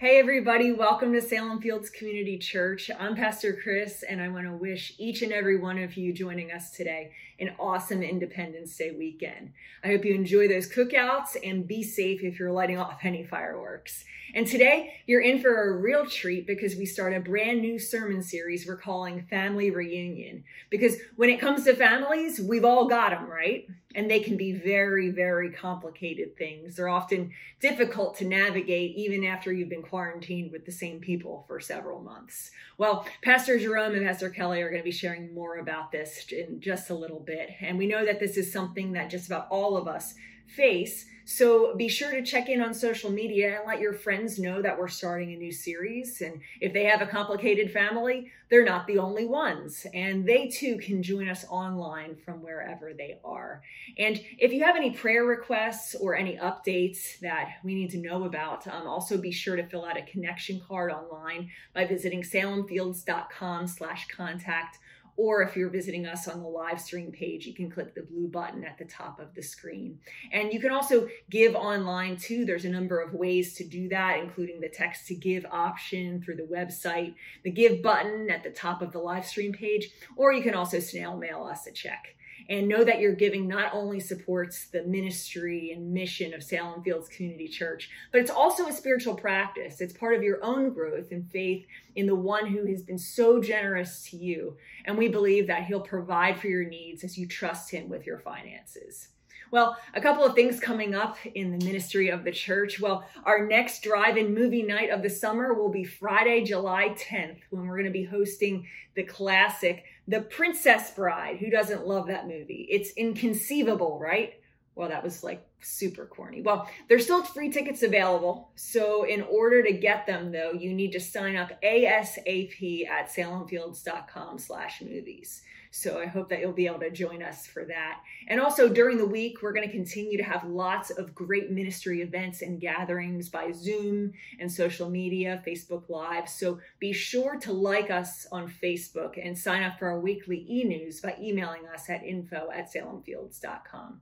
Hey, everybody, welcome to Salem Fields Community Church. I'm Pastor Chris, and I want to wish each and every one of you joining us today an awesome Independence Day weekend. I hope you enjoy those cookouts and be safe if you're lighting off any fireworks. And today, you're in for a real treat because we start a brand new sermon series we're calling Family Reunion. Because when it comes to families, we've all got them, right? And they can be very, very complicated things. They're often difficult to navigate even after you've been quarantined with the same people for several months. Well, Pastor Jerome and Pastor Kelly are going to be sharing more about this in just a little bit. And we know that this is something that just about all of us face. So be sure to check in on social media and let your friends know that we're starting a new series. And if they have a complicated family, they're not the only ones. And they too can join us online from wherever they are. And if you have any prayer requests or any updates that we need to know about, um, also be sure to fill out a connection card online by visiting salemfields.com slash contact or if you're visiting us on the live stream page, you can click the blue button at the top of the screen. And you can also give online too. There's a number of ways to do that, including the text to give option through the website, the give button at the top of the live stream page, or you can also snail mail us a check and know that your giving not only supports the ministry and mission of Salem Fields Community Church, but it's also a spiritual practice. It's part of your own growth and faith in the one who has been so generous to you. And we believe that he'll provide for your needs as you trust him with your finances. Well, a couple of things coming up in the ministry of the church. Well, our next drive in movie night of the summer will be Friday, July 10th, when we're going to be hosting the classic, The Princess Bride. Who doesn't love that movie? It's inconceivable, right? Well, that was like super corny. Well, there's still free tickets available. So, in order to get them, though, you need to sign up ASAP at salemfields.com slash movies. So I hope that you'll be able to join us for that. And also during the week, we're going to continue to have lots of great ministry events and gatherings by Zoom and social media, Facebook Live. So be sure to like us on Facebook and sign up for our weekly e news by emailing us at info at salemfields.com.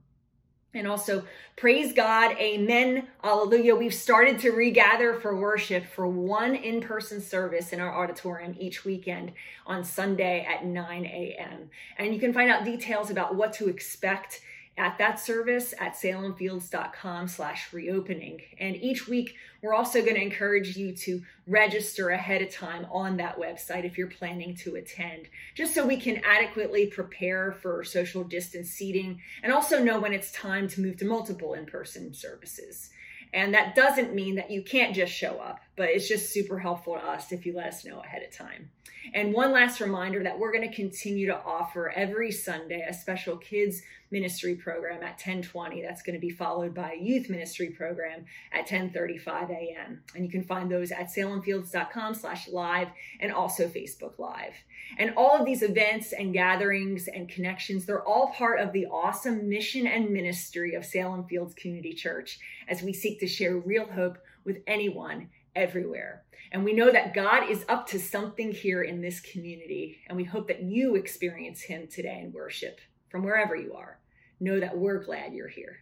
And also, praise God, amen, hallelujah. We've started to regather for worship for one in person service in our auditorium each weekend on Sunday at 9 a.m. And you can find out details about what to expect at that service at salemfields.com slash reopening. And each week, we're also going to encourage you to register ahead of time on that website if you're planning to attend, just so we can adequately prepare for social distance seating and also know when it's time to move to multiple in-person services. And that doesn't mean that you can't just show up, but it's just super helpful to us if you let us know ahead of time. And one last reminder that we're going to continue to offer every Sunday a special kids ministry program at 1020. That's going to be followed by a youth ministry program at 1035 a.m. And you can find those at salemfields.com slash live and also Facebook Live. And all of these events and gatherings and connections, they're all part of the awesome mission and ministry of Salem Fields Community Church as we seek to share real hope with anyone everywhere. And we know that God is up to something here in this community. And we hope that you experience Him today in worship from wherever you are. Know that we're glad you're here.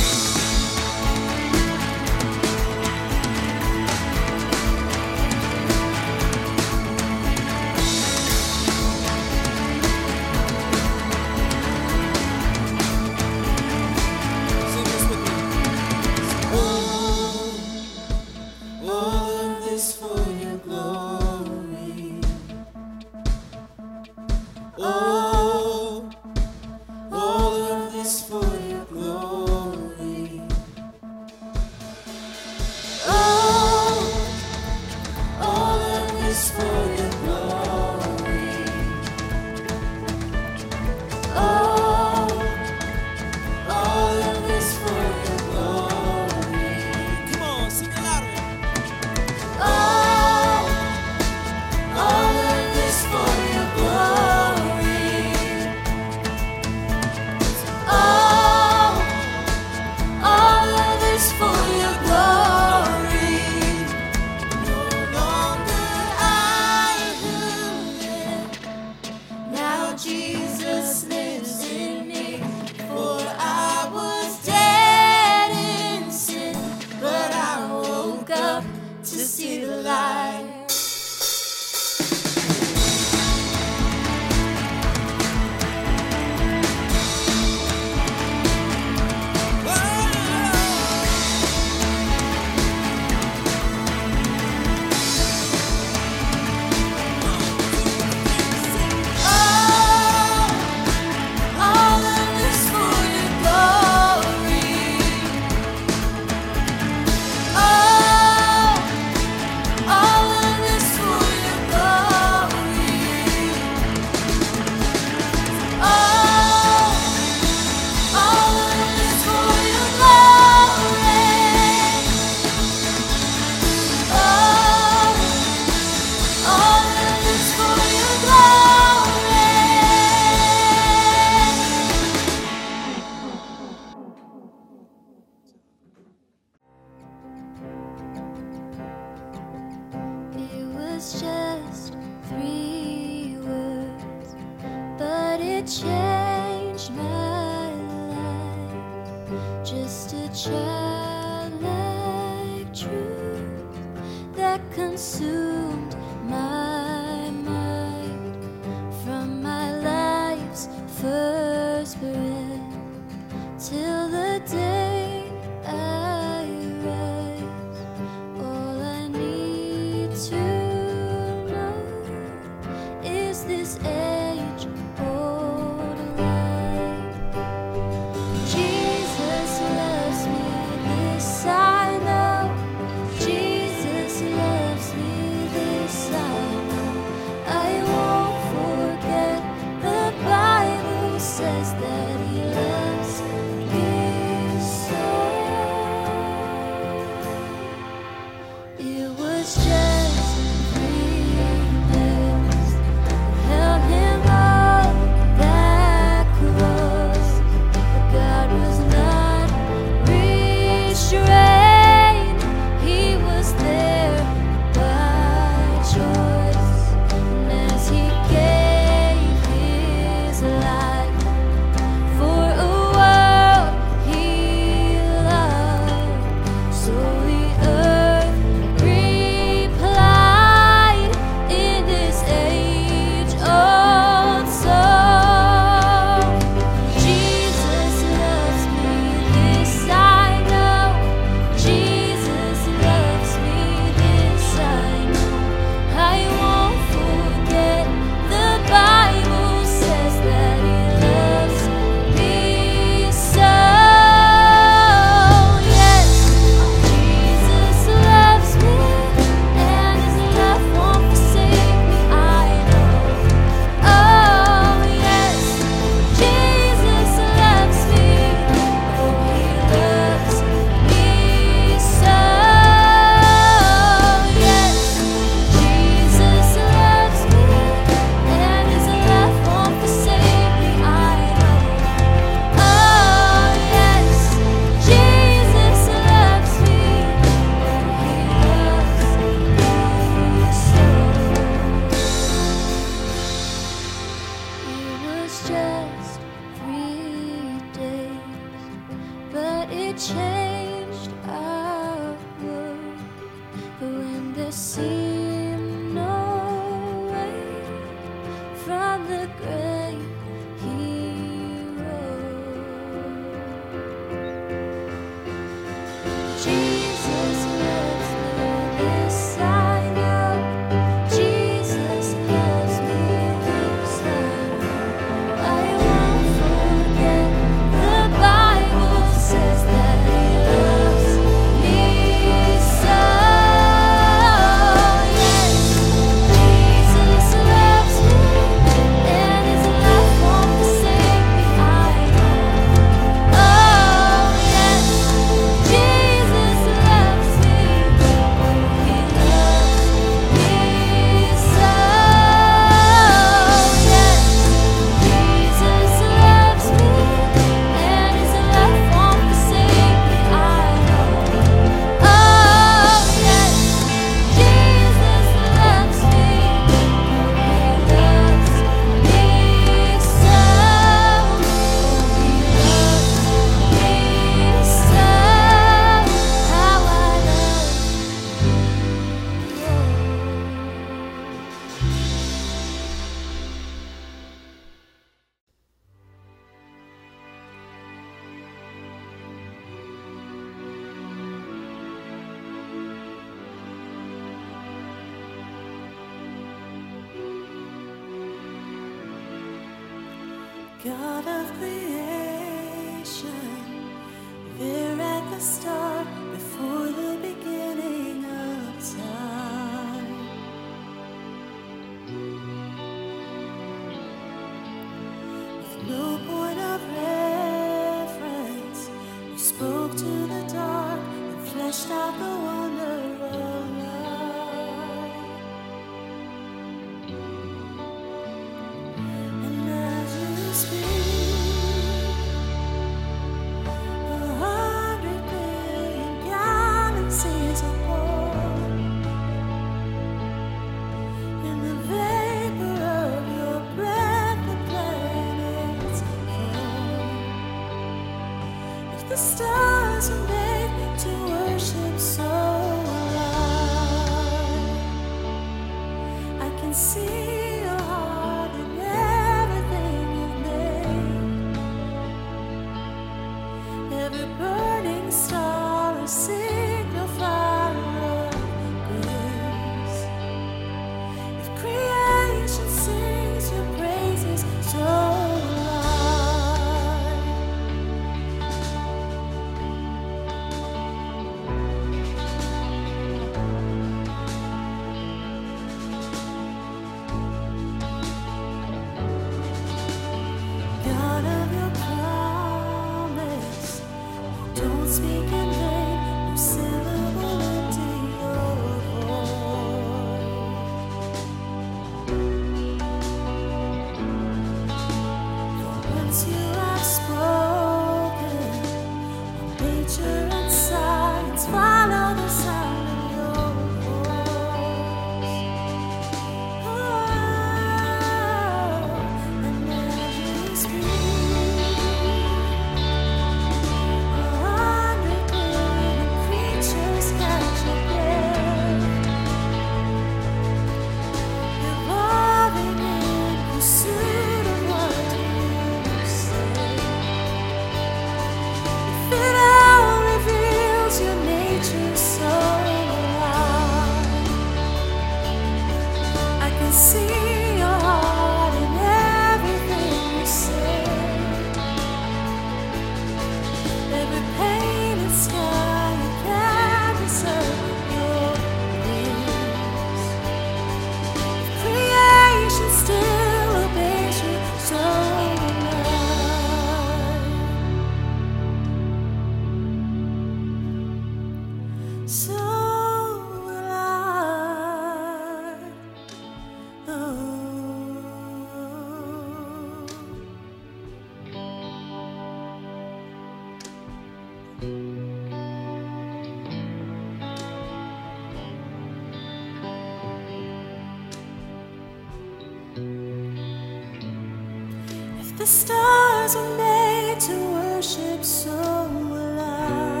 wasn't made to worship so alive.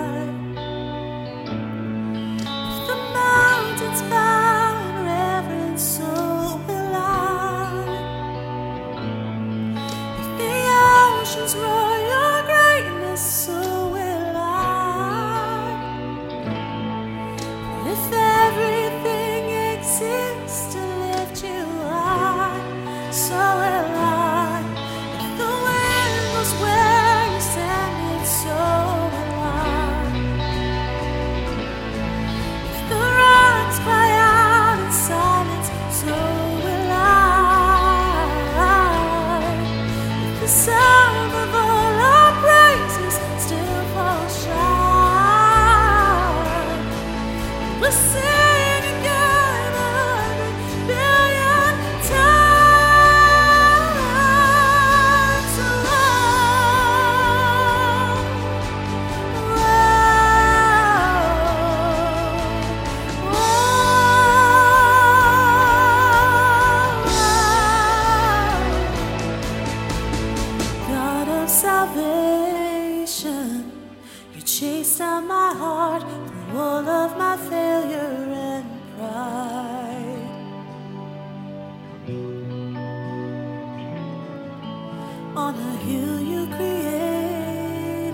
on a hill you created,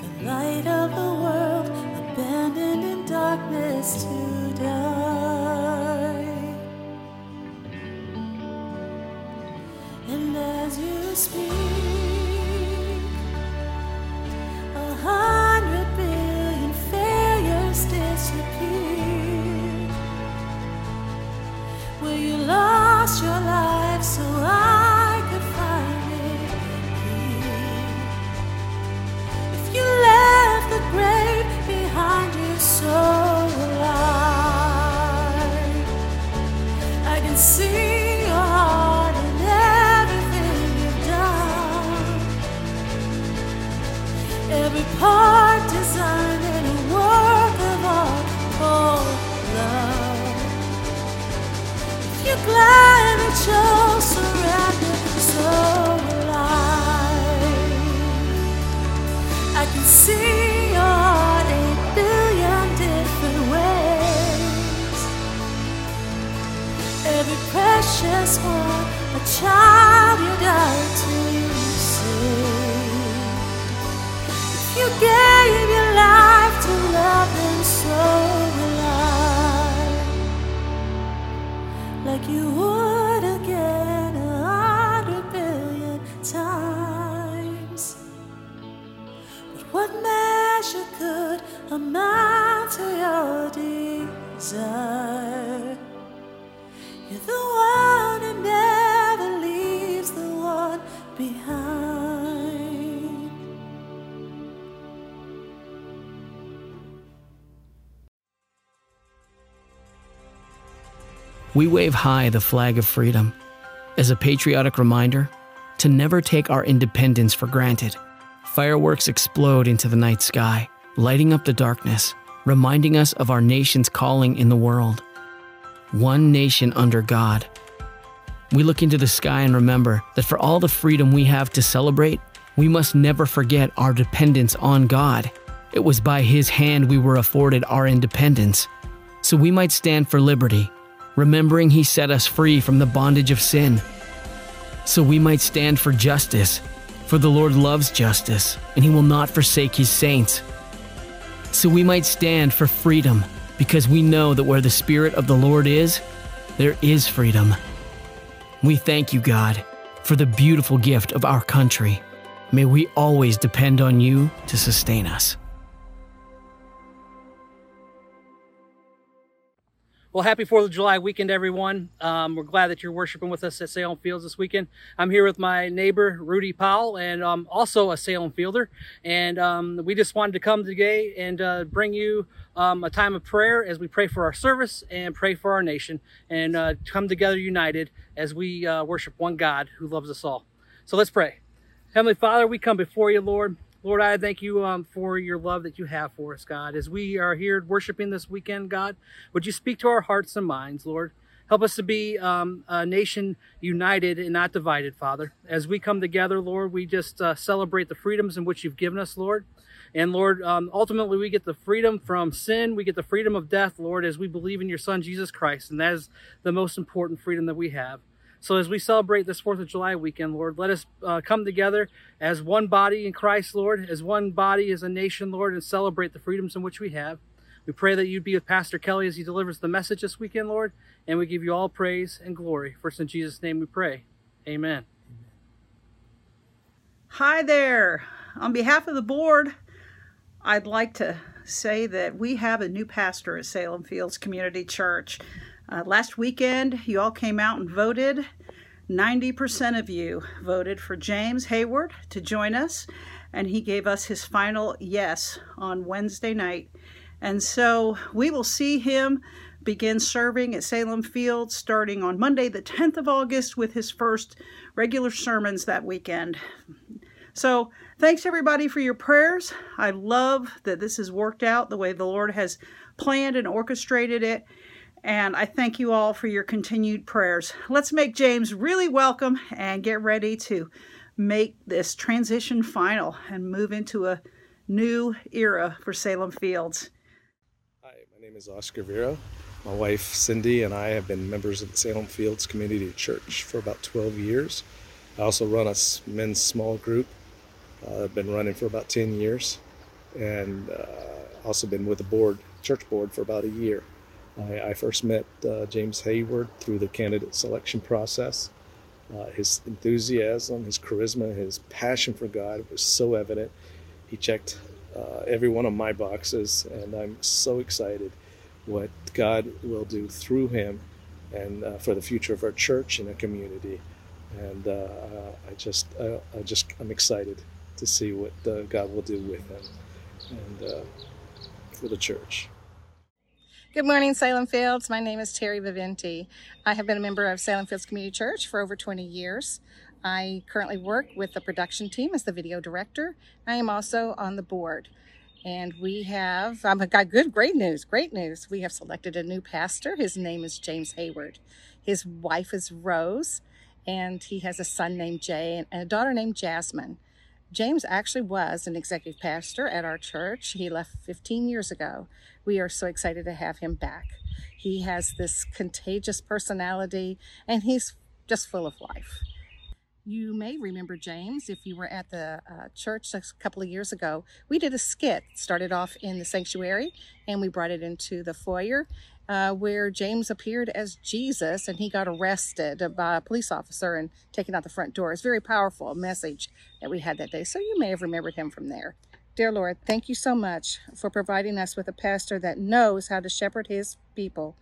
the light of the We wave high the flag of freedom as a patriotic reminder to never take our independence for granted. Fireworks explode into the night sky, lighting up the darkness, reminding us of our nation's calling in the world. One nation under God. We look into the sky and remember that for all the freedom we have to celebrate, we must never forget our dependence on God. It was by His hand we were afforded our independence, so we might stand for liberty, remembering He set us free from the bondage of sin. So we might stand for justice, for the Lord loves justice, and He will not forsake His saints. So we might stand for freedom, because we know that where the Spirit of the Lord is, there is freedom. We thank you, God, for the beautiful gift of our country. May we always depend on you to sustain us. Well, happy 4th of July weekend, everyone. Um, we're glad that you're worshiping with us at Salem Fields this weekend. I'm here with my neighbor, Rudy Powell, and um, also a Salem Fielder. And um, we just wanted to come today and uh, bring you um, a time of prayer as we pray for our service and pray for our nation and uh, come together united as we uh, worship one God who loves us all. So let's pray. Heavenly Father, we come before you, Lord. Lord, I thank you um, for your love that you have for us, God. As we are here worshiping this weekend, God, would you speak to our hearts and minds, Lord? Help us to be um, a nation united and not divided, Father. As we come together, Lord, we just uh, celebrate the freedoms in which you've given us, Lord. And Lord, um, ultimately, we get the freedom from sin. We get the freedom of death, Lord, as we believe in your Son, Jesus Christ. And that is the most important freedom that we have. So as we celebrate this 4th of July weekend, Lord, let us uh, come together as one body in Christ, Lord, as one body, as a nation, Lord, and celebrate the freedoms in which we have. We pray that you'd be with Pastor Kelly as he delivers the message this weekend, Lord, and we give you all praise and glory. First in Jesus' name we pray. Amen. Hi there. On behalf of the board, I'd like to say that we have a new pastor at Salem Fields Community Church. Uh, last weekend, you all came out and voted. 90% of you voted for James Hayward to join us, and he gave us his final yes on Wednesday night. And so we will see him begin serving at Salem Fields starting on Monday, the 10th of August, with his first regular sermons that weekend. So, thanks everybody for your prayers. I love that this has worked out the way the Lord has planned and orchestrated it. And I thank you all for your continued prayers. Let's make James really welcome and get ready to make this transition final and move into a new era for Salem Fields. Hi, my name is Oscar Vera. My wife Cindy and I have been members of the Salem Fields Community Church for about 12 years. I also run a men's small group. Uh, I've been running for about 10 years and uh, also been with the board, church board, for about a year. I, I first met uh, James Hayward through the candidate selection process. Uh, his enthusiasm, his charisma, his passion for God was so evident. He checked uh, every one of my boxes, and I'm so excited what God will do through him and uh, for the future of our church and our community. And uh, I just, I, just, I'm excited to see what uh, God will do with him and uh, for the church. Good morning, Salem Fields. My name is Terry Viventi. I have been a member of Salem Fields Community Church for over 20 years. I currently work with the production team as the video director. I am also on the board. And we have, I've got good, great news, great news. We have selected a new pastor. His name is James Hayward. His wife is Rose, and he has a son named Jay and a daughter named Jasmine. James actually was an executive pastor at our church. He left 15 years ago. We are so excited to have him back. He has this contagious personality and he's just full of life. You may remember James if you were at the uh, church a couple of years ago. We did a skit, started off in the sanctuary, and we brought it into the foyer uh, where James appeared as Jesus and he got arrested by a police officer and taken out the front door. It's very powerful message that we had that day. So you may have remembered him from there. Dear Lord, thank you so much for providing us with a pastor that knows how to shepherd his people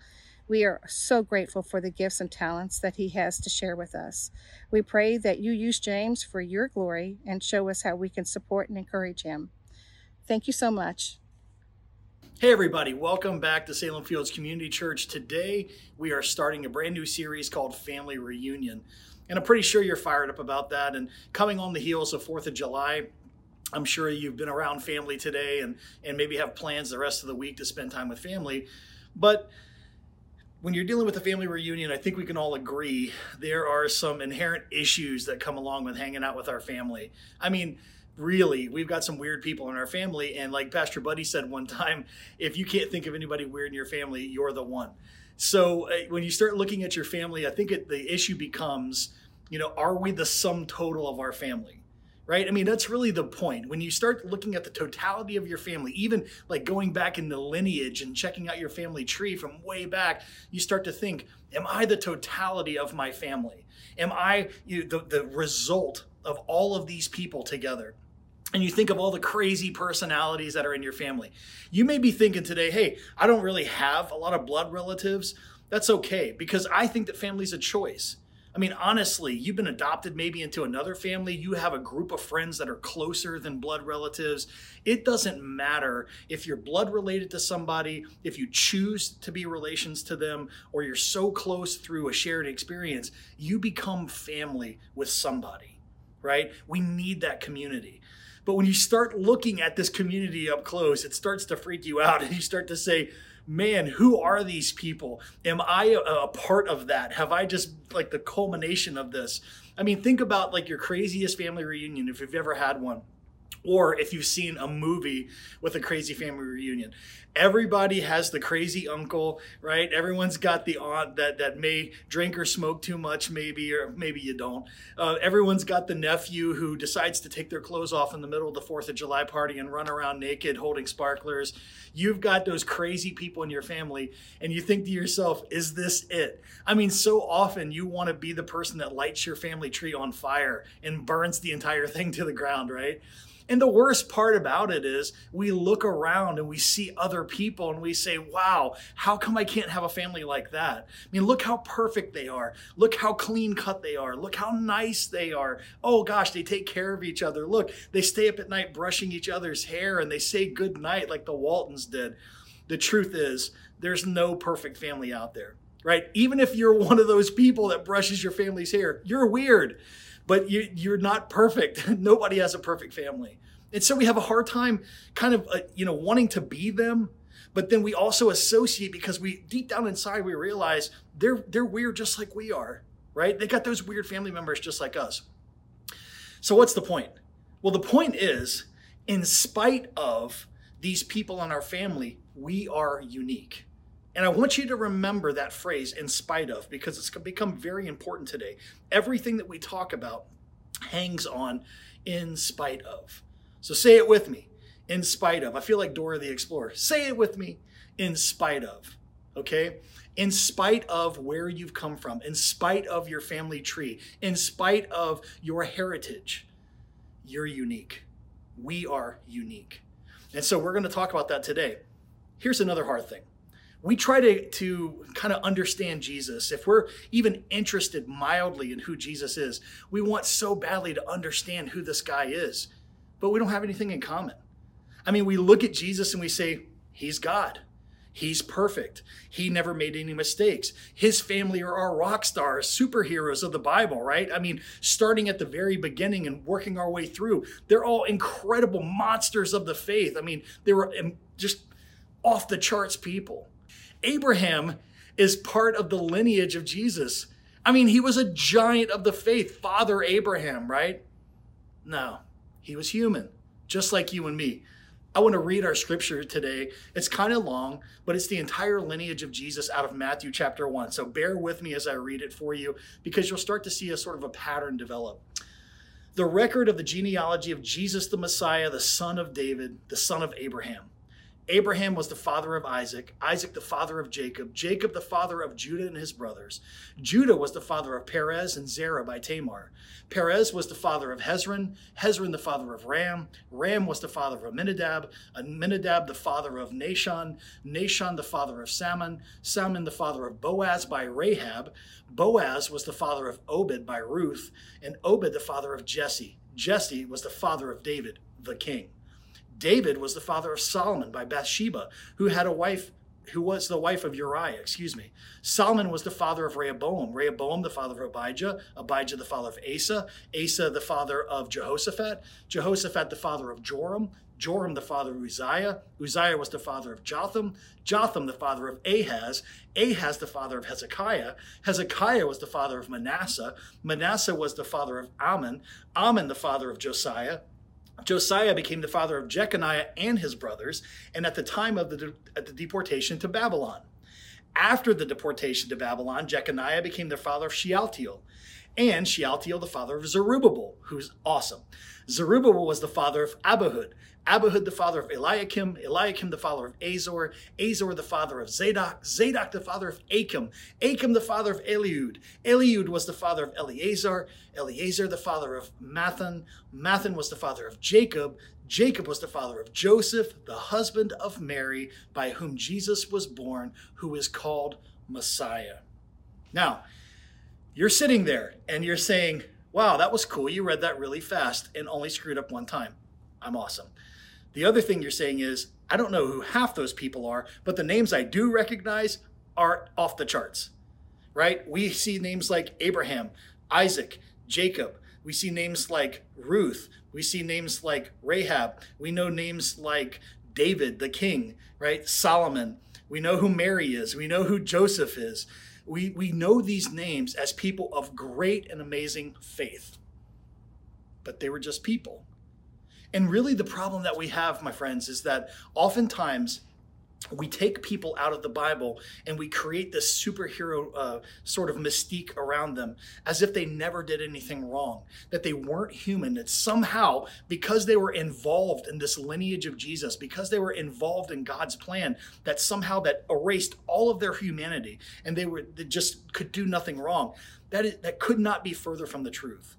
we are so grateful for the gifts and talents that he has to share with us. We pray that you use James for your glory and show us how we can support and encourage him. Thank you so much. Hey, everybody, welcome back to Salem Fields Community Church. Today, we are starting a brand new series called Family Reunion. And I'm pretty sure you're fired up about that. And coming on the heels of 4th of July, I'm sure you've been around family today and, and maybe have plans the rest of the week to spend time with family. But when you're dealing with a family reunion, I think we can all agree there are some inherent issues that come along with hanging out with our family. I mean, really, we've got some weird people in our family. And like Pastor Buddy said one time, if you can't think of anybody weird in your family, you're the one. So uh, when you start looking at your family, I think it, the issue becomes, you know, are we the sum total of our family? right? I mean, that's really the point. When you start looking at the totality of your family, even like going back in the lineage and checking out your family tree from way back, you start to think, am I the totality of my family? Am I you, the, the result of all of these people together? And you think of all the crazy personalities that are in your family. You may be thinking today, hey, I don't really have a lot of blood relatives. That's okay because I think that family's a choice. I mean, honestly, you've been adopted maybe into another family. You have a group of friends that are closer than blood relatives. It doesn't matter if you're blood related to somebody, if you choose to be relations to them, or you're so close through a shared experience, you become family with somebody, right? We need that community. But when you start looking at this community up close, it starts to freak you out and you start to say, man, who are these people? Am I a, a part of that? Have I just like the culmination of this? I mean, think about like your craziest family reunion if you've ever had one or if you've seen a movie with a crazy family reunion. Everybody has the crazy uncle right? Everyone's got the aunt that that may drink or smoke too much maybe or maybe you don't. Uh, everyone's got the nephew who decides to take their clothes off in the middle of the fourth of july party and run around naked holding sparklers. You've got those crazy people in your family and you think to yourself is this it? I mean so often you want to be the person that lights your family tree on fire and burns the entire thing to the ground right and the worst part about it is we look around and we see other people and we say, wow, how come I can't have a family like that? I mean, look how perfect they are. Look how clean cut they are. Look how nice they are. Oh gosh, they take care of each other. Look, they stay up at night brushing each other's hair and they say good night like the Waltons did. The truth is, there's no perfect family out there, right? Even if you're one of those people that brushes your family's hair, you're weird but you, you're not perfect. Nobody has a perfect family. And so we have a hard time kind of, uh, you know, wanting to be them. But then we also associate because we deep down inside, we realize they're, they're weird just like we are, right? They got those weird family members just like us. So what's the point? Well, the point is, in spite of these people in our family, we are unique. And I want you to remember that phrase, in spite of, because it's become very important today. Everything that we talk about hangs on in spite of. So say it with me, in spite of. I feel like Dora the Explorer. Say it with me, in spite of. Okay? in spite of where you've come from, in spite of your family tree, in spite of your heritage, you're unique. We are unique. And so we're going to talk about that today. Here's another hard thing. We try to, to kind of understand Jesus. If we're even interested mildly in who Jesus is, we want so badly to understand who this guy is, but we don't have anything in common. I mean, we look at Jesus and we say, He's God. He's perfect. He never made any mistakes. His family are our rock stars, superheroes of the Bible, right? I mean, starting at the very beginning and working our way through, they're all incredible monsters of the faith. I mean, they were um, just off the charts people. Abraham is part of the lineage of Jesus. I mean, he was a giant of the faith, Father Abraham, right? No, he was human, just like you and me. I want to read our scripture today. It's kind of long, but it's the entire lineage of Jesus out of Matthew chapter 1. So bear with me as I read it for you because you'll start to see a sort of a pattern develop. The record of the genealogy of Jesus the Messiah, the son of David, the son of Abraham. Abraham was the father of Isaac, Isaac the father of Jacob, Jacob the father of Judah and his brothers. Judah was the father of Perez and Zerah by Tamar. Perez was the father of Hezron, Hezron the father of Ram, Ram was the father of Amminadab, Amminadab the father of Nahshon, Nahshon the father of Salmon, Salmon the father of Boaz by Rahab, Boaz was the father of Obed by Ruth, and Obed the father of Jesse. Jesse was the father of David, the king. David was the father of Solomon by Bathsheba, who had a wife who was the wife of Uriah, excuse me. Solomon was the father of Rehoboam, Rehoboam the father of Abijah, Abijah the father of Asa, Asa the father of Jehoshaphat, Jehoshaphat the father of Joram, Joram the father of Uzziah, Uzziah was the father of Jotham, Jotham the father of Ahaz, Ahaz the father of Hezekiah, Hezekiah was the father of Manasseh, Manasseh was the father of Amon, Amon the father of Josiah, Josiah became the father of Jeconiah and his brothers, and at the time of the, de- the deportation to Babylon. After the deportation to Babylon, Jeconiah became the father of Shealtiel, and Shealtiel the father of Zerubbabel, who's awesome. Zerubbabel was the father of Abihud, Abihud the father of Eliakim, Eliakim the father of Azor, Azor the father of Zadok, Zadok the father of Achim, Achim the father of Eliud, Eliud was the father of Eleazar, Eleazar the father of Matthan, Matthan was the father of Jacob, Jacob was the father of Joseph, the husband of Mary, by whom Jesus was born, who is called Messiah. Now, you're sitting there and you're saying, Wow, that was cool. You read that really fast and only screwed up one time. I'm awesome. The other thing you're saying is, I don't know who half those people are, but the names I do recognize are off the charts, right? We see names like Abraham, Isaac, Jacob. We see names like Ruth. We see names like Rahab. We know names like David, the king, right? Solomon. We know who Mary is. We know who Joseph is. We, we know these names as people of great and amazing faith, but they were just people. And really, the problem that we have, my friends, is that oftentimes we take people out of the Bible and we create this superhero uh, sort of mystique around them as if they never did anything wrong, that they weren't human, that somehow, because they were involved in this lineage of Jesus, because they were involved in God's plan, that somehow that erased all of their humanity and they were they just could do nothing wrong. That, is, that could not be further from the truth.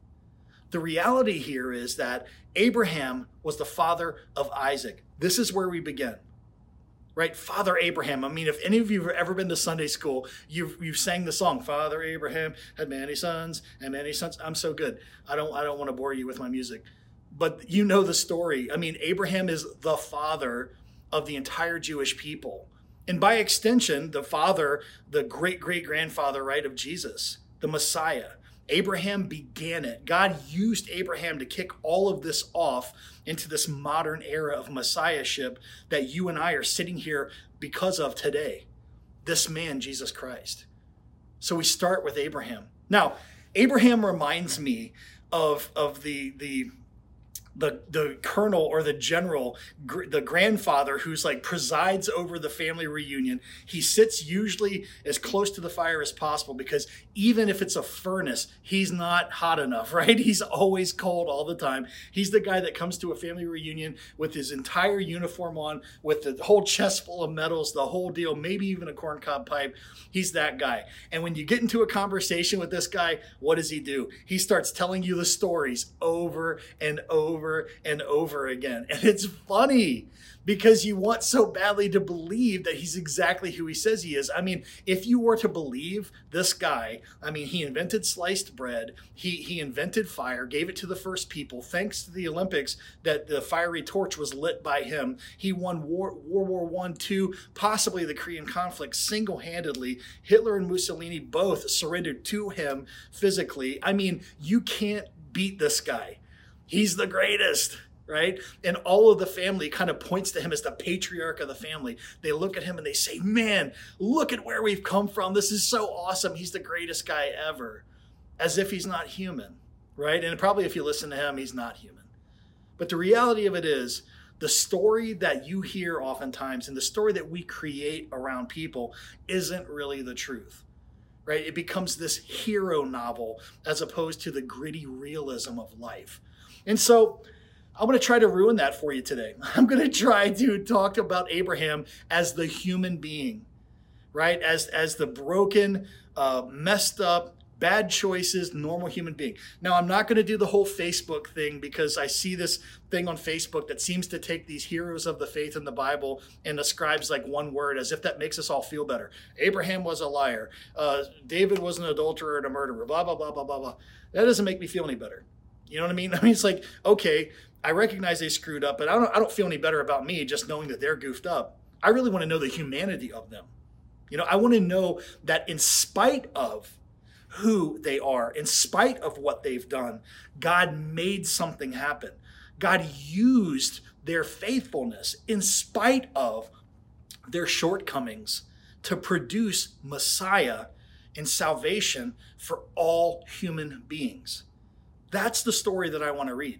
The reality here is that Abraham was the father of Isaac. This is where we begin. Right? Father Abraham. I mean, if any of you have ever been to Sunday school, you've you've sang the song, Father Abraham had many sons and many sons. I'm so good. I don't I don't want to bore you with my music. But you know the story. I mean, Abraham is the father of the entire Jewish people. And by extension, the father, the great great grandfather, right, of Jesus, the Messiah. Abraham began it. God used Abraham to kick all of this off into this modern era of messiahship that you and I are sitting here because of today. This man, Jesus Christ. So we start with Abraham. Now, Abraham reminds me of, of the, the the the colonel or the general, gr- the grandfather who's like presides over the family reunion. He sits usually as close to the fire as possible because even if it's a furnace, he's not hot enough, right? He's always cold all the time. He's the guy that comes to a family reunion with his entire uniform on, with the whole chest full of medals, the whole deal, maybe even a corncob pipe. He's that guy. And when you get into a conversation with this guy, what does he do? He starts telling you the stories over and over and over again. And it's funny because you want so badly to believe that he's exactly who he says he is. I mean, if you were to believe this guy, I mean, he invented sliced bread, he he invented fire, gave it to the first people. Thanks to the Olympics, that the fiery torch was lit by him. He won war, World War One, two, possibly the Korean conflict single-handedly. Hitler and Mussolini both surrendered to him physically. I mean, you can't beat this guy. He's the greatest right? And all of the family kind of points to him as the patriarch of the family. They look at him and they say, Man, look at where we've come from. This is so awesome. He's the greatest guy ever. As if he's not human, right? And probably if you listen to him, he's not human. But the reality of it is, the story that you hear oftentimes and the story that we create around people isn't really the truth right? It becomes this hero novel as opposed to the gritty realism of life. And so I'm going to try to ruin that for you today. I'm going to try to talk about Abraham as the human being, right? As as the broken, uh, messed up, bad choices, normal human being. Now, I'm not going to do the whole Facebook thing because I see this thing on Facebook that seems to take these heroes of the faith in the Bible and ascribes like one word as if that makes us all feel better. Abraham was a liar. Uh, David was an adulterer and a murderer. Blah blah blah blah blah blah. That doesn't make me feel any better. You know what I mean? I mean, it's like okay, I recognize they screwed up, but I don't, I don't feel any better about me just knowing that they're goofed up. I really want to know the humanity of them. You know, I want to know that in spite of who they are, in spite of what they've done, God made something happen. God used their faithfulness in spite of their shortcomings to produce Messiah and salvation for all human beings. That's the story that I want to read.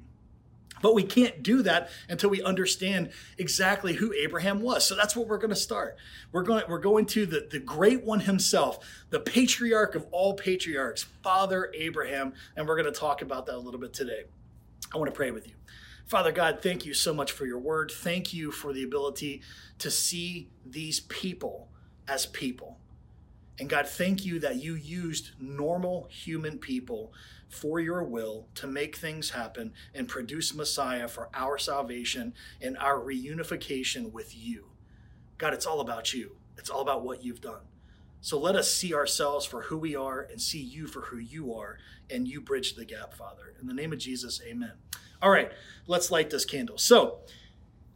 But we can't do that until we understand exactly who Abraham was. So that's what we're going to start. We're going, we're going to the, the great one himself, the patriarch of all patriarchs, Father Abraham, and we're going to talk about that a little bit today. I want to pray with you. Father God, thank you so much for your word. Thank you for the ability to see these people as people. And God, thank you that you used normal human people for your will to make things happen and produce Messiah for our salvation and our reunification with you. God, it's all about you. It's all about what you've done. So let us see ourselves for who we are and see you for who you are, and you bridge the gap, Father. In the name of Jesus, amen. All right, let's light this candle. So,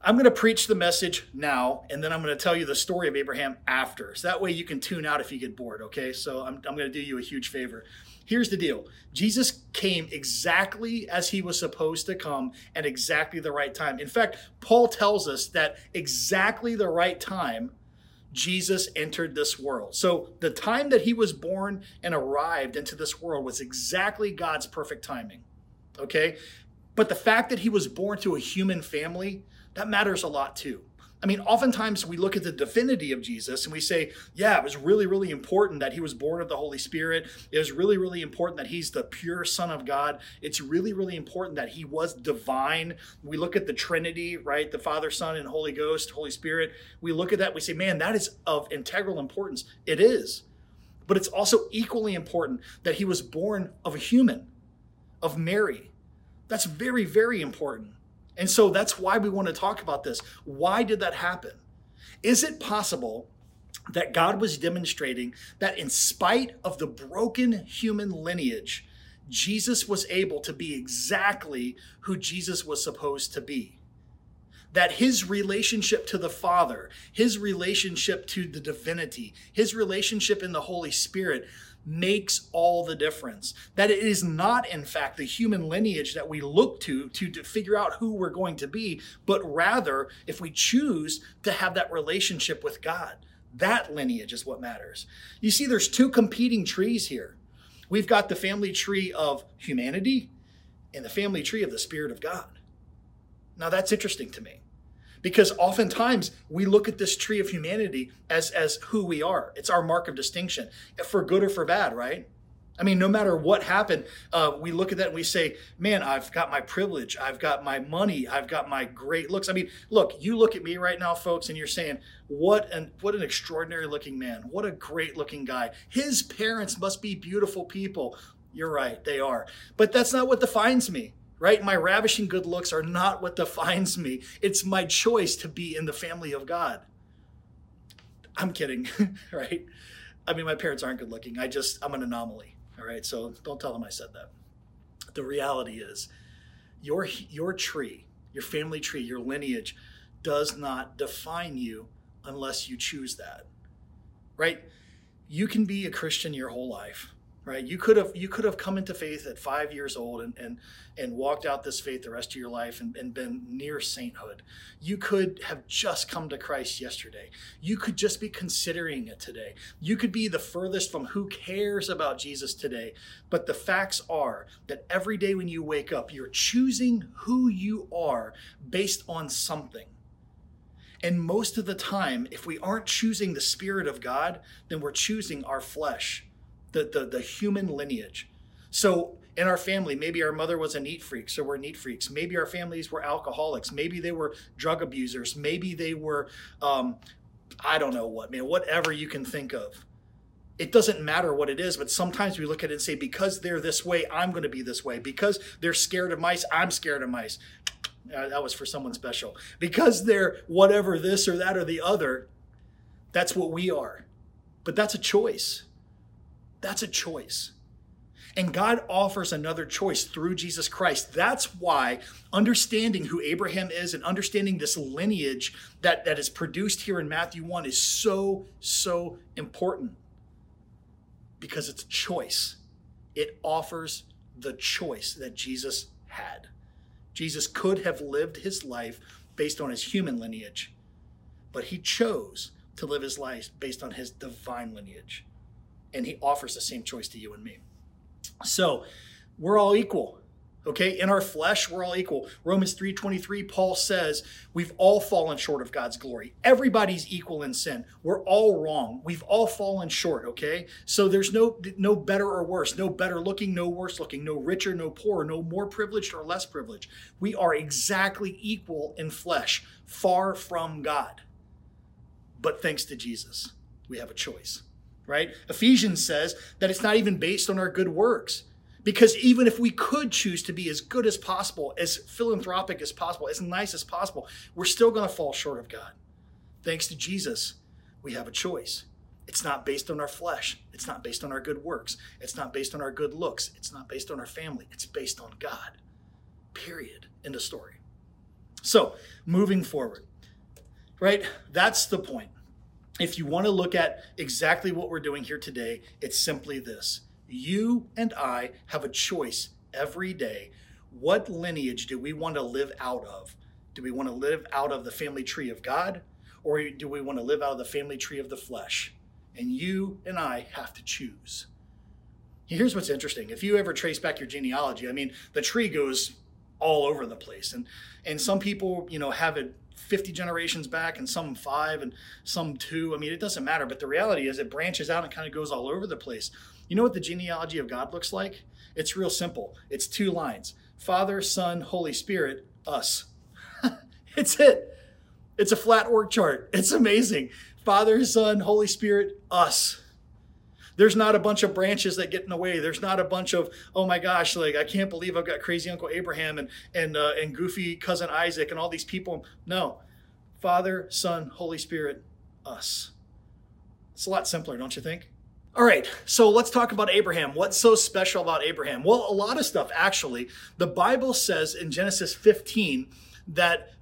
I'm going to preach the message now, and then I'm going to tell you the story of Abraham after. So that way you can tune out if you get bored, okay? So I'm, I'm going to do you a huge favor. Here's the deal Jesus came exactly as he was supposed to come at exactly the right time. In fact, Paul tells us that exactly the right time Jesus entered this world. So the time that he was born and arrived into this world was exactly God's perfect timing. Okay? But the fact that he was born to a human family that matters a lot too. I mean, oftentimes we look at the divinity of Jesus and we say, yeah, it was really, really important that he was born of the Holy Spirit. It was really, really important that he's the pure Son of God. It's really, really important that he was divine. We look at the Trinity, right? The Father, Son, and Holy Ghost, Holy Spirit. We look at that, we say, man, that is of integral importance. It is. But it's also equally important that he was born of a human, of Mary. That's very, very important. And so that's why we want to talk about this. Why did that happen? Is it possible that God was demonstrating that in spite of the broken human lineage, Jesus was able to be exactly who Jesus was supposed to be? that his relationship to the Father, his relationship to the divinity, his relationship in the Holy Spirit makes all the difference. That it is not, in fact, the human lineage that we look to, to to figure out who we're going to be, but rather if we choose to have that relationship with God. That lineage is what matters. You see, there's two competing trees here. We've got the family tree of humanity and the family tree of the Spirit of God. Now that's interesting to me because oftentimes we look at this tree of humanity as as who we are. It's our mark of distinction, for good or for bad, right? I mean, no matter what happened, uh, we look at that and we say, man, I've got my privilege. I've got my money. I've got my great looks. I mean, look, you look at me right now, folks, and you're saying, what an, what an extraordinary looking man. What a great looking guy. His parents must be beautiful people. You're right, they are. But that's not what defines me, right? My ravishing good looks are not what defines me. It's my choice to be in the family of God. I'm kidding, right? I mean, my parents aren't good looking. I just, I'm an anomaly. All right, so don't tell them I said that. The reality is, your your tree, your family tree, your lineage, does not define you unless you choose that. Right? You can be a Christian your whole life right? You could have you could have come into faith at five years old and and, and walked out this faith the rest of your life and, and been near sainthood. You could have just come to christ yesterday. You could just be considering it today. You could be the furthest from who cares about jesus today. But the facts are that every day when you wake up you're choosing who you are based on something. And most of the time, if we aren't choosing the Spirit of God, then we're choosing our flesh the, the, the human lineage. So in our family, maybe our mother was a neat freak, so we're neat freaks. Maybe our families were alcoholics. Maybe they were drug abusers. Maybe they were, um, I don't know what, man, whatever you can think of. It doesn't matter what it is, but sometimes we look at it and say, because they're this way, I'm going to be this way. Because they're scared of mice, I'm scared of mice. Uh, that was for someone special. Because they're whatever this or that or the other, that's what we are. But that's a choice. That's a choice. And God offers another choice through Jesus Christ. That's why understanding who Abraham is and understanding this lineage that, that is produced here in Matthew 1 is so, so important because it's a choice. It offers the choice that Jesus had. Jesus could have lived his life based on his human lineage, but he chose to live his life based on his divine lineage and he offers the same choice to you and me. So we're all equal. Okay, in our flesh, we're all equal. Romans 3:23, Paul says, we've all fallen short of God's glory. Everybody's equal in sin. We're all wrong. We've all fallen short, okay? So there's no no better or worse, no better looking, no worse looking, no richer, no poorer, no more privileged or less privileged. We are exactly equal in flesh, far from God. But thanks to Jesus, we have a choice right? Ephesians says that it's not even based on our good works. Because even if we could choose to be as good as possible, as philanthropic as possible, as nice as possible, we're still going to fall short of God. Thanks to Jesus, we have a choice. It's not based on our flesh. It's not based on our good works. It's not based on our good looks. It's not based on our family. It's based on God. Period. End of story. So, moving forward, right? That's the point if you want to look at exactly what we're doing here today, it's simply this. You and I have a choice every day. What lineage do we want to live out of? Do we want to live out of the family tree of God or do we want to live out of the family tree of the flesh? And you and I have to choose. Here's what's interesting. If you ever trace back your genealogy, I mean, the tree goes all over the place. And and some people, you know, have it 50 generations back and some five and some two. I mean, it doesn't matter. But the reality is it branches out and kind of goes all over the place. You know what the genealogy of God looks like? It's real simple. It's two lines Father, Son, Holy Spirit, us. it's it. It's a flat org chart. It's amazing. Father, Son, Holy Spirit, us. There's not a bunch of branches that get in the way. There's not a bunch of oh my gosh, like I can't believe I've got crazy Uncle Abraham and and uh, and goofy cousin Isaac and all these people. No, Father, Son, Holy Spirit, us. It's a lot simpler, don't you think? All right, so let's talk about Abraham. What's so special about Abraham? Well, a lot of stuff actually. The Bible says in Genesis 15 that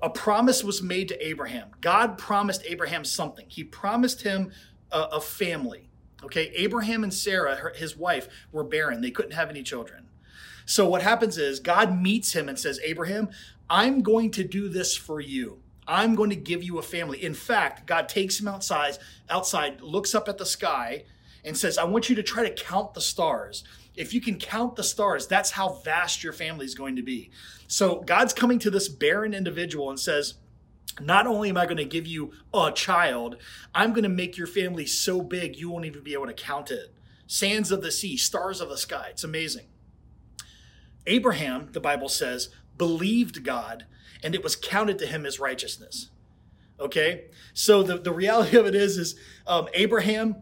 a promise was made to Abraham. God promised Abraham something. He promised him a, a family. Okay, Abraham and Sarah, her, his wife, were barren. They couldn't have any children. So what happens is God meets him and says, Abraham, I'm going to do this for you. I'm going to give you a family. In fact, God takes him outside, outside, looks up at the sky, and says, I want you to try to count the stars. If you can count the stars, that's how vast your family is going to be. So God's coming to this barren individual and says, not only am I going to give you a child, I'm going to make your family so big you won't even be able to count it. Sands of the sea, stars of the sky. It's amazing. Abraham, the Bible says, believed God and it was counted to him as righteousness. Okay? So the, the reality of it is, is um, Abraham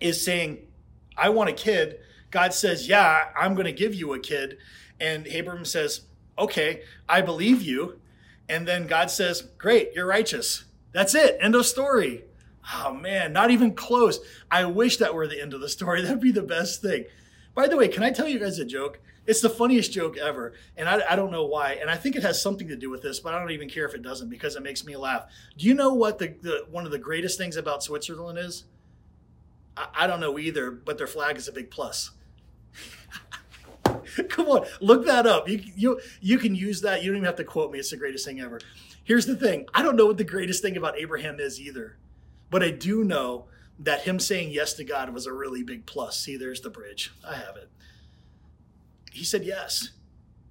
is saying, I want a kid. God says, Yeah, I'm going to give you a kid. And Abraham says, Okay, I believe you. And then God says, Great, you're righteous. That's it. End of story. Oh man, not even close. I wish that were the end of the story. That'd be the best thing. By the way, can I tell you guys a joke? It's the funniest joke ever. And I, I, don't know why. And I think it has something to do with this, but I don't even care if it doesn't because it makes me laugh. Do you know what the, the one of the greatest things about Switzerland is? I, I don't know either, but their flag is a big plus. Come on, look that up. You, you, you can use that. You don't even have to quote me. It's the greatest thing ever. Here's the thing I don't know what the greatest thing about Abraham is either, but I do know that him saying yes to God was a really big plus. See, there's the bridge. I have it. He said yes.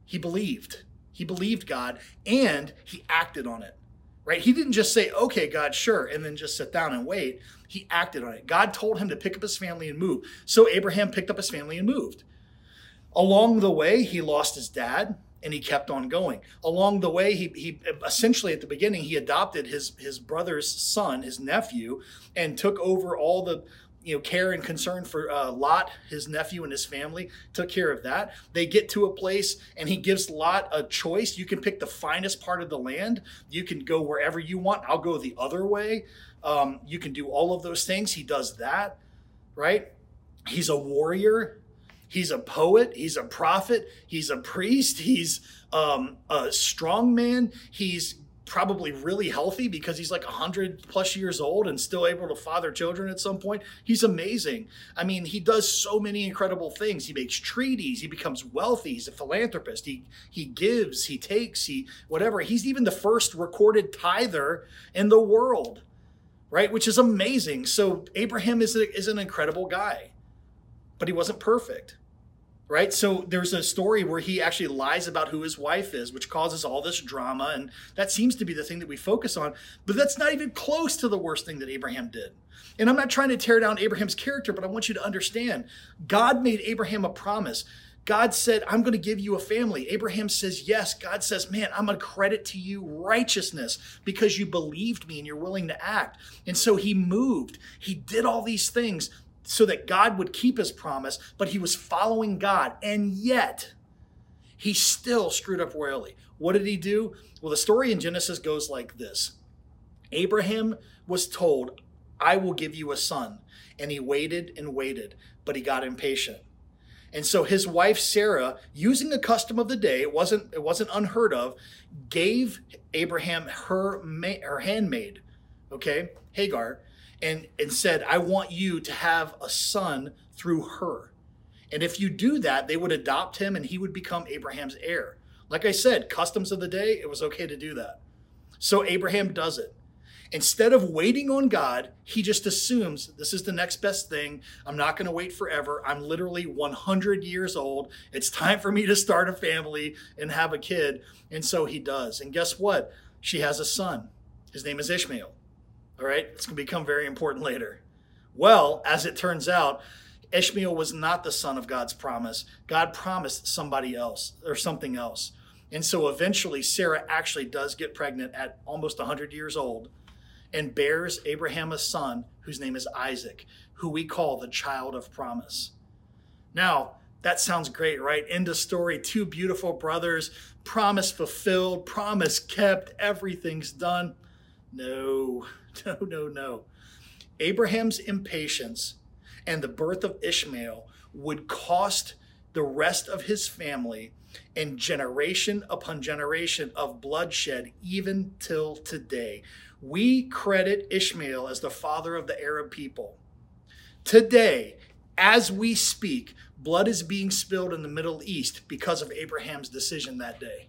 He believed. He believed God and he acted on it. Right? He didn't just say, okay, God, sure, and then just sit down and wait. He acted on it. God told him to pick up his family and move. So Abraham picked up his family and moved. Along the way, he lost his dad and he kept on going. Along the way, he, he essentially at the beginning he adopted his his brother's son, his nephew, and took over all the you know care and concern for uh, Lot, his nephew, and his family. Took care of that. They get to a place, and he gives Lot a choice. You can pick the finest part of the land. You can go wherever you want. I'll go the other way. Um, you can do all of those things. He does that, right? He's a warrior. He's a poet. He's a prophet. He's a priest. He's um, a strong man. He's probably really healthy because he's like 100 plus years old and still able to father children at some point. He's amazing. I mean, he does so many incredible things. He makes treaties, he becomes wealthy, he's a philanthropist. He he gives, he takes, he whatever. He's even the first recorded tither in the world. Right? Which is amazing. So Abraham is a, is an incredible guy. But he wasn't perfect right? So there's a story where he actually lies about who his wife is, which causes all this drama. And that seems to be the thing that we focus on. But that's not even close to the worst thing that Abraham did. And I'm not trying to tear down Abraham's character, but I want you to understand God made Abraham a promise. God said, I'm going to give you a family. Abraham says, Yes. God says, Man, I'm going to credit to you righteousness because you believed me and you're willing to act. And so he moved. He did all these things so that God would keep his promise, but he was following God. And yet, he still screwed up royally. What did he do? Well, the story in Genesis goes like this Abraham was told, I will give you a son. And he waited and waited, but he got impatient. And so his wife Sarah, using the custom of the day, it wasn't it wasn't unheard of, gave Abraham her ma- her handmaid, okay, Hagar, and, and said, I want you to have a son through her. And if you do that, they would adopt him and he would become Abraham's heir. Like I said, customs of the day, it was okay to do that. So Abraham does it. Instead of waiting on God, he just assumes this is the next best thing. I'm not going to wait forever. I'm literally 100 years old. It's time for me to start a family and have a kid. And so he does. And guess what? She has a son. His name is Ishmael. All right, it's going to become very important later. Well, as it turns out, Ishmael was not the son of God's promise. God promised somebody else or something else. And so eventually, Sarah actually does get pregnant at almost 100 years old and bears Abraham a son whose name is Isaac, who we call the child of promise. Now, that sounds great, right? End of story. Two beautiful brothers, promise fulfilled, promise kept, everything's done. No, No, no, no. Abraham's impatience and the birth of Ishmael would cost the rest of his family and generation upon generation of bloodshed, even till today. We credit Ishmael as the father of the Arab people. Today, as we speak, blood is being spilled in the Middle East because of Abraham's decision that day.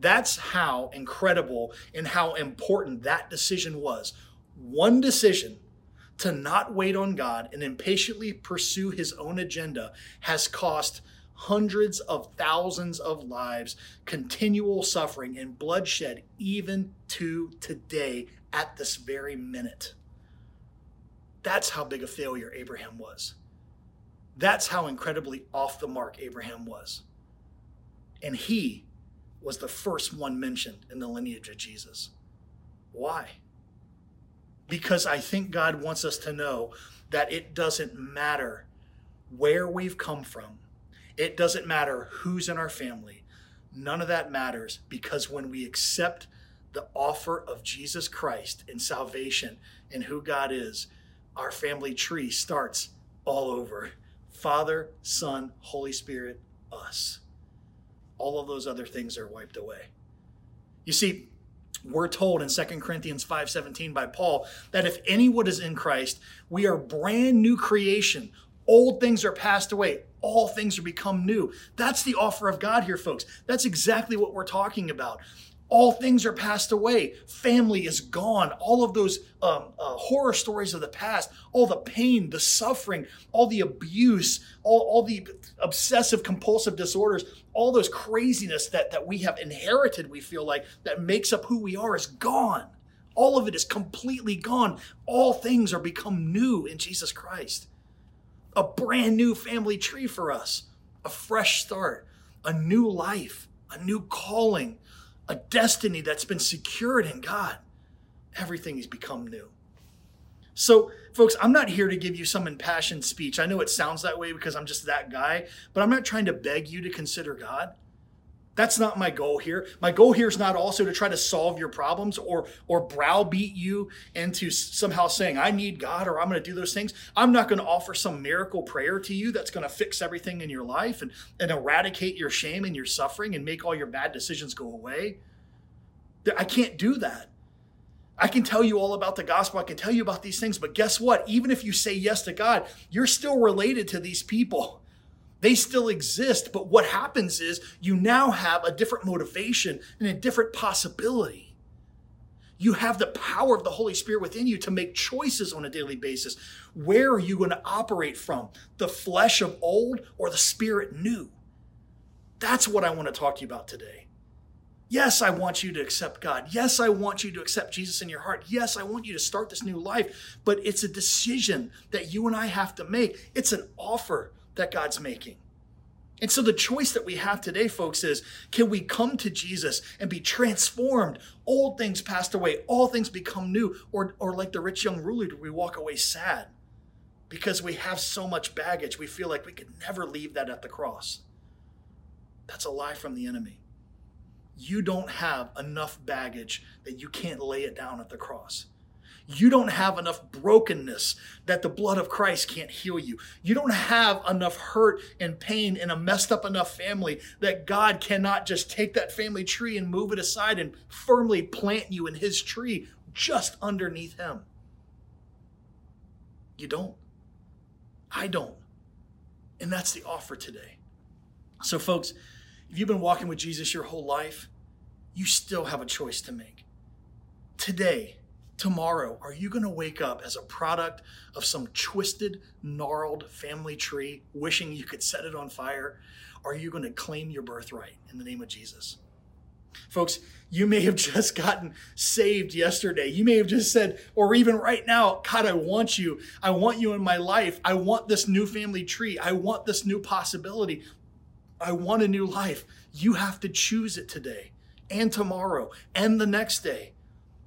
That's how incredible and how important that decision was. One decision to not wait on God and impatiently pursue his own agenda has cost hundreds of thousands of lives, continual suffering and bloodshed, even to today at this very minute. That's how big a failure Abraham was. That's how incredibly off the mark Abraham was. And he was the first one mentioned in the lineage of Jesus. Why? Because I think God wants us to know that it doesn't matter where we've come from, it doesn't matter who's in our family. None of that matters because when we accept the offer of Jesus Christ in salvation and who God is, our family tree starts all over Father, Son, Holy Spirit, us. All of those other things are wiped away. You see, we're told in 2 Corinthians 5:17 by Paul that if anyone is in Christ, we are brand new creation. Old things are passed away, all things are become new. That's the offer of God here, folks. That's exactly what we're talking about. All things are passed away. Family is gone. All of those um, uh, horror stories of the past, all the pain, the suffering, all the abuse, all, all the obsessive compulsive disorders, all those craziness that, that we have inherited, we feel like, that makes up who we are, is gone. All of it is completely gone. All things are become new in Jesus Christ. A brand new family tree for us, a fresh start, a new life, a new calling a destiny that's been secured in God. Everything has become new. So, folks, I'm not here to give you some impassioned speech. I know it sounds that way because I'm just that guy, but I'm not trying to beg you to consider God. That's not my goal here. My goal here is not also to try to solve your problems or or browbeat you into somehow saying I need God or I'm going to do those things. I'm not going to offer some miracle prayer to you that's going to fix everything in your life and, and eradicate your shame and your suffering and make all your bad decisions go away. I can't do that. I can tell you all about the gospel. I can tell you about these things, but guess what? Even if you say yes to God, you're still related to these people. They still exist, but what happens is you now have a different motivation and a different possibility. You have the power of the Holy Spirit within you to make choices on a daily basis. Where are you going to operate from? The flesh of old or the spirit new? That's what I want to talk to you about today. Yes, I want you to accept God. Yes, I want you to accept Jesus in your heart. Yes, I want you to start this new life, but it's a decision that you and I have to make. It's an offer that God's making. And so the choice that we have today, folks, is can we come to Jesus and be transformed? Old things passed away, all things become new. Or, or like the rich young ruler, do we walk away sad? Because we have so much baggage, we feel like we could never leave that at the cross. That's a lie from the enemy. You don't have enough baggage that you can't lay it down at the cross. You don't have enough brokenness that the blood of Christ can't heal you. You don't have enough hurt and pain in a messed up enough family that God cannot just take that family tree and move it aside and firmly plant you in his tree just underneath him. You don't. I don't. And that's the offer today. So, folks, if you've been walking with Jesus your whole life, you still have a choice to make. Today, tomorrow, are you going to wake up as a product of some twisted, gnarled family tree, wishing you could set it on fire? Are you going to claim your birthright in the name of Jesus? Folks, you may have just gotten saved yesterday. You may have just said, or even right now, God, I want you. I want you in my life. I want this new family tree. I want this new possibility. I want a new life. You have to choose it today and tomorrow and the next day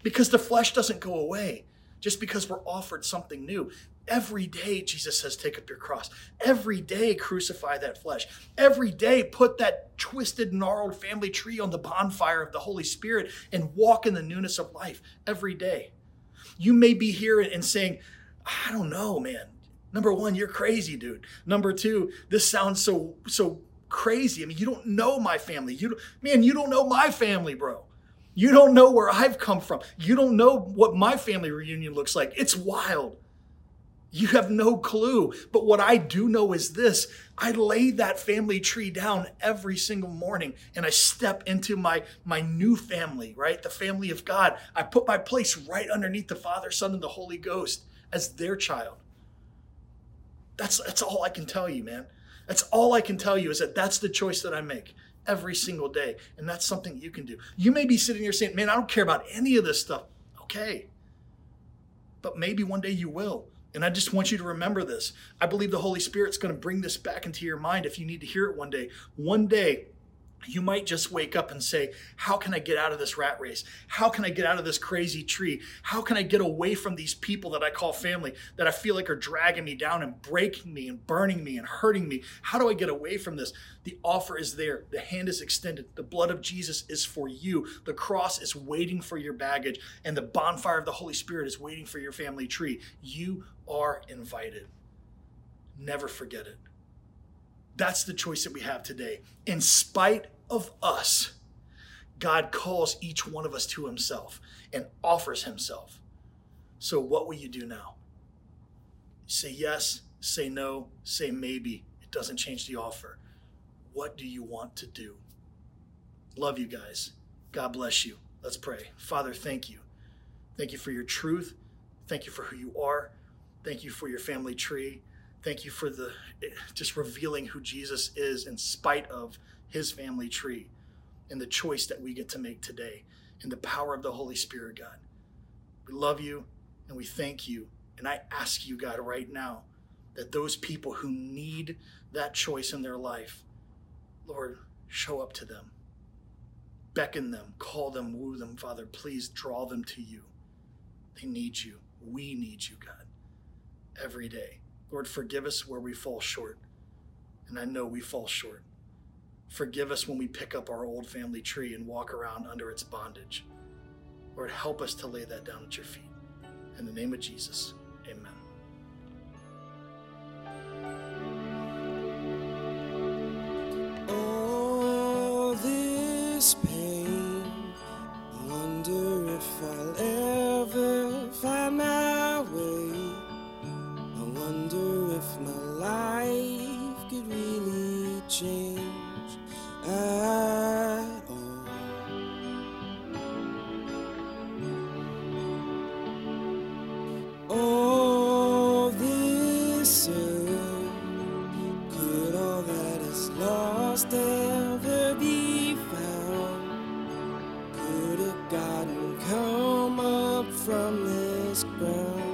because the flesh doesn't go away just because we're offered something new. Every day, Jesus says, take up your cross. Every day, crucify that flesh. Every day, put that twisted, gnarled family tree on the bonfire of the Holy Spirit and walk in the newness of life every day. You may be here and saying, I don't know, man. Number one, you're crazy, dude. Number two, this sounds so, so crazy. I mean, you don't know my family. You, man, you don't know my family, bro. You don't know where I've come from. You don't know what my family reunion looks like. It's wild. You have no clue. But what I do know is this I lay that family tree down every single morning and I step into my, my new family, right? The family of God. I put my place right underneath the Father, Son, and the Holy Ghost as their child. That's that's all I can tell you, man. That's all I can tell you is that that's the choice that I make every single day. And that's something you can do. You may be sitting here saying, man, I don't care about any of this stuff. Okay. But maybe one day you will. And I just want you to remember this. I believe the Holy Spirit's going to bring this back into your mind if you need to hear it one day. One day, you might just wake up and say, How can I get out of this rat race? How can I get out of this crazy tree? How can I get away from these people that I call family that I feel like are dragging me down and breaking me and burning me and hurting me? How do I get away from this? The offer is there, the hand is extended. The blood of Jesus is for you. The cross is waiting for your baggage, and the bonfire of the Holy Spirit is waiting for your family tree. You are invited. Never forget it. That's the choice that we have today. In spite of us, God calls each one of us to himself and offers himself. So, what will you do now? Say yes, say no, say maybe. It doesn't change the offer. What do you want to do? Love you guys. God bless you. Let's pray. Father, thank you. Thank you for your truth. Thank you for who you are. Thank you for your family tree. Thank you for the just revealing who Jesus is in spite of his family tree and the choice that we get to make today and the power of the Holy Spirit, God. We love you and we thank you. And I ask you, God, right now, that those people who need that choice in their life, Lord, show up to them, beckon them, call them, woo them, Father. Please draw them to you. They need you. We need you, God, every day. Lord, forgive us where we fall short. And I know we fall short. Forgive us when we pick up our old family tree and walk around under its bondage. Lord, help us to lay that down at your feet. In the name of Jesus, amen. This pain, from this ground?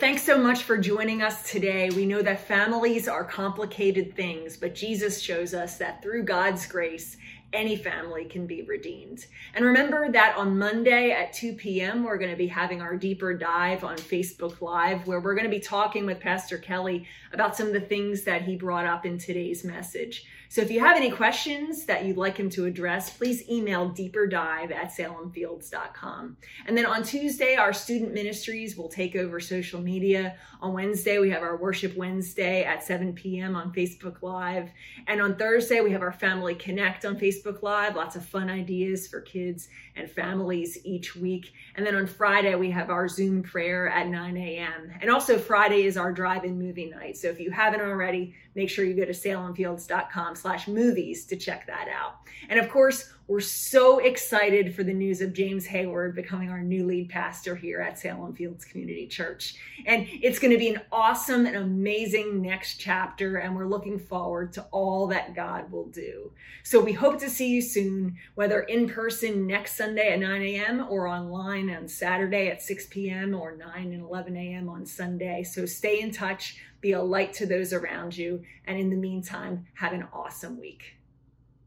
Thanks so much for joining us today. We know that families are complicated things, but Jesus shows us that through God's grace, any family can be redeemed. And remember that on Monday at 2 p.m., we're going to be having our deeper dive on Facebook Live, where we're going to be talking with Pastor Kelly about some of the things that he brought up in today's message. So if you have any questions that you'd like him to address, please email deeperdive at salemfields.com. And then on Tuesday, our student ministries will take over social media. On Wednesday, we have our Worship Wednesday at 7 p.m. on Facebook Live. And on Thursday, we have our Family Connect on Facebook Live. Lots of fun ideas for kids and families each week. And then on Friday, we have our Zoom prayer at 9 a.m. And also Friday is our drive-in movie night. So if you haven't already, make sure you go to salemfields.com slash movies to check that out. And of course, we're so excited for the news of James Hayward becoming our new lead pastor here at Salem Fields Community Church. And it's going to be an awesome and amazing next chapter, and we're looking forward to all that God will do. So we hope to see you soon, whether in person next Sunday at 9 a.m. or online on Saturday at 6 p.m. or 9 and 11 a.m. on Sunday. So stay in touch, be a light to those around you, and in the meantime, have an awesome week.